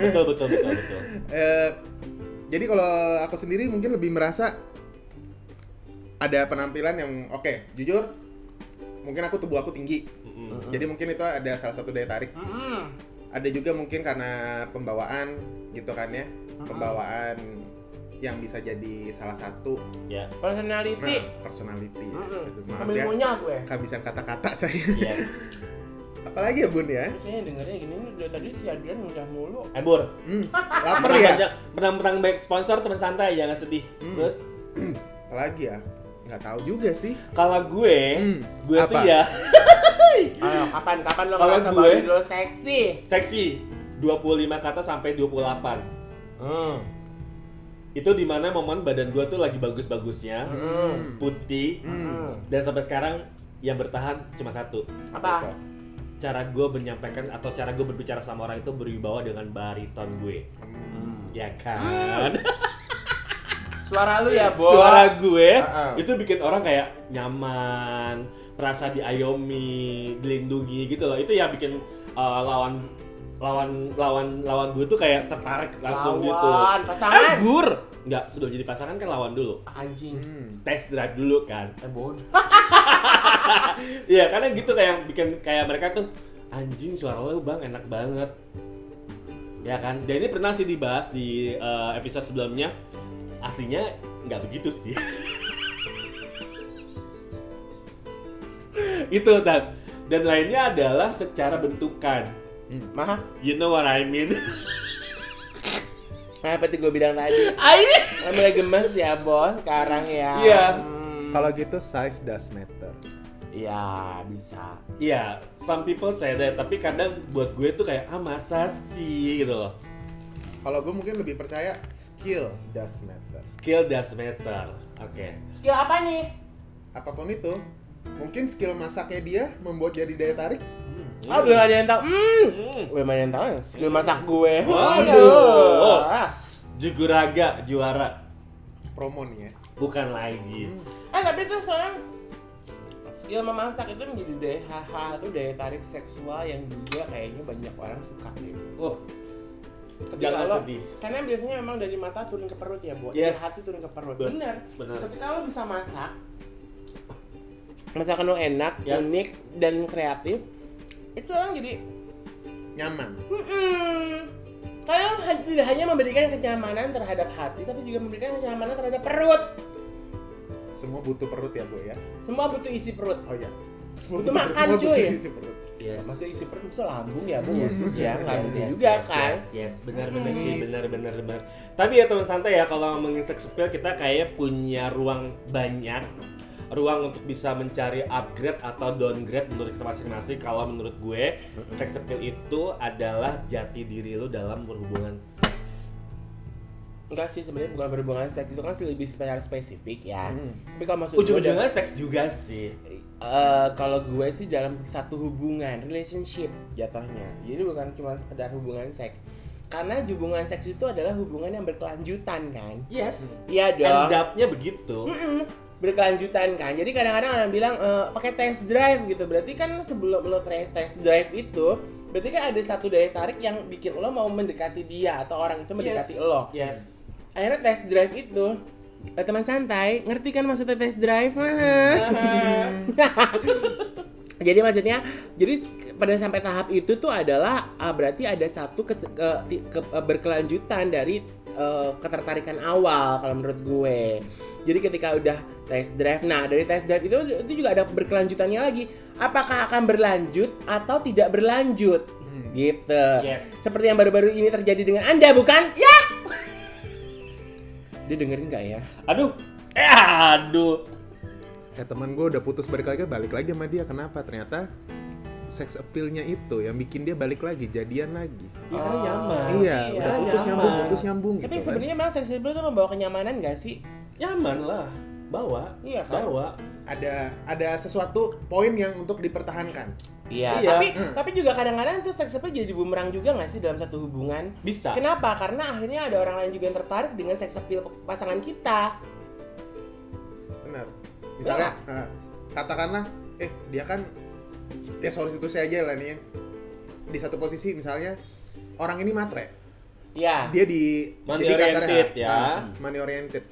Betul betul betul betul.
Eh, jadi kalau aku sendiri mungkin lebih merasa ada penampilan yang oke jujur mungkin aku tubuh aku tinggi
Mm-mm.
jadi mungkin itu ada salah satu daya tarik
Mm-mm.
ada juga mungkin karena pembawaan gitu kan ya pembawaan yang bisa jadi salah satu
Ya.
Personality.
nah, personality
Mm-mm.
Aduh, maaf
Ambil
ya
gue.
kehabisan kata-kata saya
Yes.
apalagi ya bun ya
Saya dengernya gini nih dari tadi si Adrian udah mulu.
Eh Bur,
hmm, lapar ya
Menang-menang baik sponsor teman santai jangan sedih.
Hmm.
Terus
apalagi ya nggak tahu juga sih
kalau gue,
Hmm,
gue tuh
apa?
ya
Ayo, kapan kapan lo
Kalau gue-
lo seksi?
seksi 25 kata sampai 28.
Hmm.
Itu di mana momen badan gue tuh lagi bagus-bagusnya,
Hmm.
putih,
Hmm.
Hmm.
dan sampai sekarang yang bertahan cuma satu.
Apa?
Cara gue menyampaikan atau cara gue berbicara sama orang itu berwibawa dengan bariton gue.
Hmm.
Ya kan?
Suara lu ya, Bo.
Suara gue
Heeh.
itu bikin orang kayak nyaman, merasa diayomi, dilindungi gitu loh. Itu yang bikin uh, lawan lawan lawan lawan gue tuh kayak tertarik langsung gitu.
Lawan,
Eh,
pasangan.
Gur! Nggak, sebelum jadi pasangan kan lawan dulu.
Anjing.
Hmm.
Test drive dulu kan.
Eh, bodoh.
Iya, karena gitu kayak bikin kayak mereka tuh anjing suara lu bang enak banget. Ya kan? Dan ini pernah sih dibahas di uh, episode sebelumnya. Aslinya nggak begitu sih. itu dan dan lainnya adalah secara bentukan.
Hmm.
Mah?
You know what I mean?
Apa tuh gue bilang tadi?
Ayo.
Kan mulai gemes ya bos sekarang ya.
Iya.
Hmm.
Kalau gitu size does matter.
Iya bisa.
Iya, some people say that, tapi kadang buat gue tuh kayak ah masa sih gitu loh.
Kalau gue mungkin lebih percaya skill does matter.
Skill does matter. Oke.
Skill apa nih?
Apa pun itu, mungkin skill masaknya dia membuat jadi daya tarik.
Oh belum ada yang tahu. Hmm.
Hmm.
Belum ada yang tahu ya skill masak gue.
Waduh.
Ah.
Juguraga juara
Promo nih ya.
bukan lagi.
Eh tapi tuh soalnya skill memasak itu menjadi daya haha itu daya tarik seksual yang juga kayaknya banyak orang suka deh.
Oh,
Ketika
jangan
lo-
sedih.
Karena biasanya memang dari mata turun ke perut ya, Bu.
Yes.
Dari hati turun ke perut.
Bes-
Bener.
bener.
Ketika lo bisa masak, masakan lo enak,
Yes.
unik dan kreatif, itu orang jadi
Nyaman.
Karena lo ha- tidak hanya memberikan kenyamanan terhadap hati, tapi juga memberikan kenyamanan terhadap perut.
Semua butuh perut ya, Bu ya.
Semua butuh isi perut.
Oh iya. Semua
Butuh
perut,
makan,
semua
cuy.
butuh isi perut.
Yes.
Maksudnya isi perut itu lambung ya, Bu,
Hmm.
khusus ya,
Yes,
nggak
yes, yes,
juga
yes,
kan.
Yes, yes, benar benar sih,
Hmm.
benar benar benar. Tapi ya teman santai ya kalau ngomongin sex appeal kita kayak punya ruang banyak ruang untuk bisa mencari upgrade atau downgrade menurut kita masing-masing. Kalau menurut gue, sex appeal itu adalah jati diri lu dalam berhubungan seks.
Enggak sih sebenarnya bukan berhubungan seks itu kan sih lebih spesifik ya.
Hmm.
Tapi kalau maksud gue
Ujung-ujungnya seks juga sih.
Eh, kalau gue sih dalam satu hubungan relationship jatuhnya jadi bukan cuma sekedar hubungan seks karena hubungan seks itu adalah hubungan yang berkelanjutan kan
Yes.
iya dong
up-nya begitu.
Mm-mm, berkelanjutan kan. Jadi kadang-kadang orang bilang eh, pakai test drive gitu. Berarti kan sebelum lo test drive itu berarti kan ada satu daya tarik yang bikin lo mau mendekati dia atau orang itu mendekati
Yes.
lo.
Yes.
akhirnya test drive itu eh, teman santai ngerti kan maksudnya test drive? Mah jadi maksudnya jadi pada sampai tahap itu tuh adalah ah, berarti ada satu ke, ke- ke- berkelanjutan dari eh, ketertarikan awal kalau menurut gue jadi ketika udah test drive nah dari test drive itu itu juga ada berkelanjutannya lagi apakah akan berlanjut atau tidak berlanjut
Hmm.
gitu
Yes.
seperti yang baru-baru ini terjadi dengan anda bukan ya dia dengerin nggak ya
Aduh. Eh, aduh.
Ya teman gue udah putus balik lagi balik lagi sama dia kenapa? Ternyata sex appeal-nya itu yang bikin dia balik lagi, jadian lagi.
Iya, karena nyaman.
iya,
iya,
udah putus
nyaman.
nyambung, putus nyambung
tapi
gitu kan.
sebenarnya memang sex appeal itu membawa kenyamanan nggak sih
Nyaman lah. Bawa.
iya kan
Bawa.
Ada ada sesuatu poin yang untuk dipertahankan.
Iya,
Iya.
tapi
Hmm.
tapi juga kadang-kadang tuh seks appeal jadi bumerang juga nggak sih dalam satu hubungan?
Bisa.
Kenapa? Karena akhirnya ada orang lain juga yang tertarik dengan seks appeal pasangan kita.
Benar. Misalnya eh, katakanlah eh dia kan ya substitusi aja lah nih ya. Di satu posisi misalnya orang ini matre.
Ya.
Dia di
Money
jadi kasarnya,
oriented, ya.
ah, money oriented.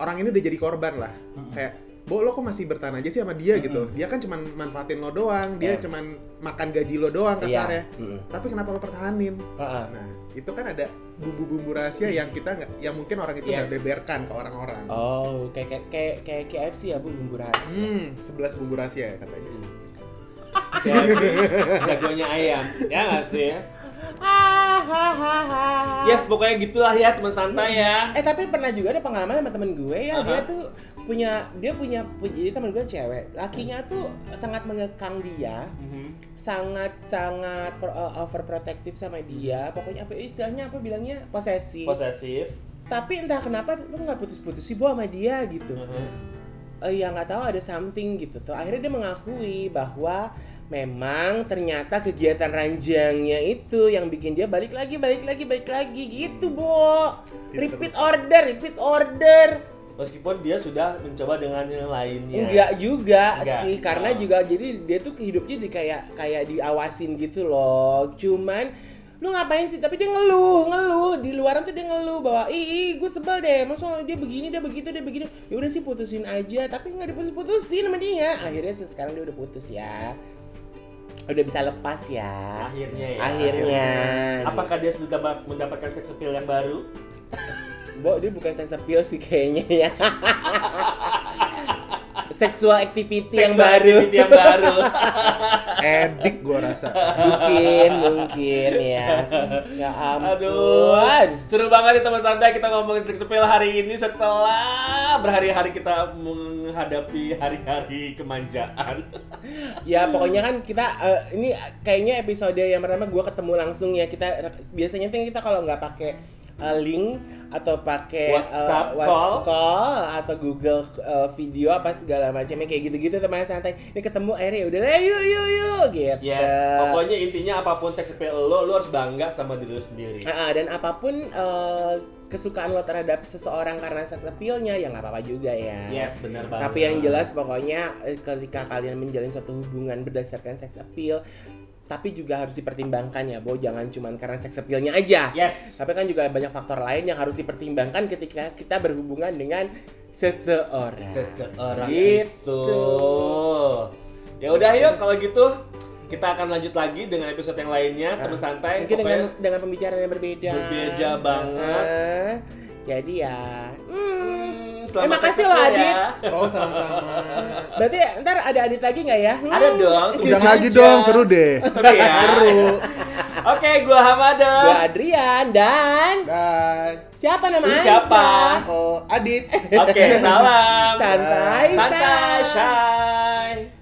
Orang ini udah jadi korban lah. Kayak Bo lo kok masih bertahan aja sih sama dia gitu. Dia kan cuman manfaatin lo doang, dia
Iya.
cuman makan gaji lo doang kasarnya.
Mm-mm.
Tapi kenapa lo pertahanin?
Heeh.
Nah, itu kan ada bumbu-bumbu rahasia yang kita nggak, yang mungkin orang itu nggak
Yes.
beberkan ke orang-orang.
Oh, kayak kayak kayak kayak KFC ya bu bumbu rahasia.
Hmm, 11 bumbu rahasia ya katanya.
KFC, jagonya ayam. Ya nggak sih? Yes, pokoknya gitulah ya teman santai ya.
Eh tapi pernah juga ada pengalaman sama temen gue ya. Dia
Aha.
tuh punya dia punya jadi temen gue cewek. Lakinya tuh sangat mengekang dia sangat sangat pro- uh, overprotective sama dia. Pokoknya apa istilahnya apa bilangnya posesif.
Posesif.
tapi entah kenapa lu nggak putus-putus sih bu sama dia gitu. Eh, ya nggak tahu ada something gitu tuh. Akhirnya dia mengakui bahwa memang ternyata kegiatan ranjangnya itu yang bikin dia balik lagi balik lagi balik lagi. Gitu bo.
Gitu.
repeat order repeat order.
Meskipun dia sudah mencoba dengan yang lainnya.
enggak juga
Enggak.
sih karena
Oh.
juga jadi dia tuh hidupnya di kayak kayak diawasin gitu loh. Cuman lu ngapain sih? Tapi dia ngeluh ngeluh. Di luaran tuh dia ngeluh bahwa ih, ih gue sebel deh. Masa dia begini dia begitu dia begini. Ya udah sih putusin aja. Tapi nggak diputus putusin sama dia. Akhirnya sekarang dia udah putus ya udah bisa lepas ya.
Akhirnya ya.
akhirnya.
Apakah dia sudah dapat- mendapatkan sex appeal yang baru?
Bo, dia bukan sex appeal sih kayaknya ya sexual activity yang baru.
activity yang baru.
Edik gua rasa.
mungkin, mungkin ya. Ya
Aduh,
ampun.
seru banget nih teman santai kita ngomongin sex appeal hari ini setelah berhari-hari kita menghadapi hari-hari kemanjaan.
Ya pokoknya kan kita eh, ini kayaknya episode yang pertama gua ketemu langsung ya kita biasanya tuh kita kalau nggak pakai eh, link atau pakai eh,
WhatsApp
what-
call.
call atau Google eh, video apa segala macamnya kayak gitu-gitu teman santai. Ini ketemu akhirnya udah lah yuk yuk yuk gitu.
Yes, pokoknya intinya apa pun sex appeal lo, lo harus bangga sama diri lo sendiri.
Ah, ah, dan apa pun eh, kesukaan lo terhadap seseorang karena sex appeal-nya ya nggak apa-apa juga ya.
Yes, benar banget.
Tapi yang jelas pokoknya ketika kalian menjalin suatu hubungan berdasarkan sex appeal, tapi juga harus dipertimbangkan ya, Bo. Jangan cuma karena sex appeal-nya aja.
Yes.
Tapi kan juga banyak faktor lain yang harus dipertimbangkan ketika kita berhubungan dengan seseorang.
Seseorang
Gitu.
itu. Ya udah yuk kalau gitu kita akan lanjut lagi dengan episode yang lainnya, teman santai.
Mungkin dengan dengan pembicaraan yang berbeda.
Berbeda banget.
Ah, jadi ya. Hmm.
Hmm,
Terima kasih loh,
appeal
Adit.
ya.
Oh sama-sama.
Berarti ntar ada adit lagi nggak ya? Hmm.
Ada dong.
Undang
tungguin
lagi
aja.
dong, seru deh.
Seru ya.
Seru.
Oke, gua Hamada.
Gua Adrian dan
Dan
siapa nama
Ini
Anda?
siapa?
oh Adit.
Oke, salam.
Santai,
Santai. Shay.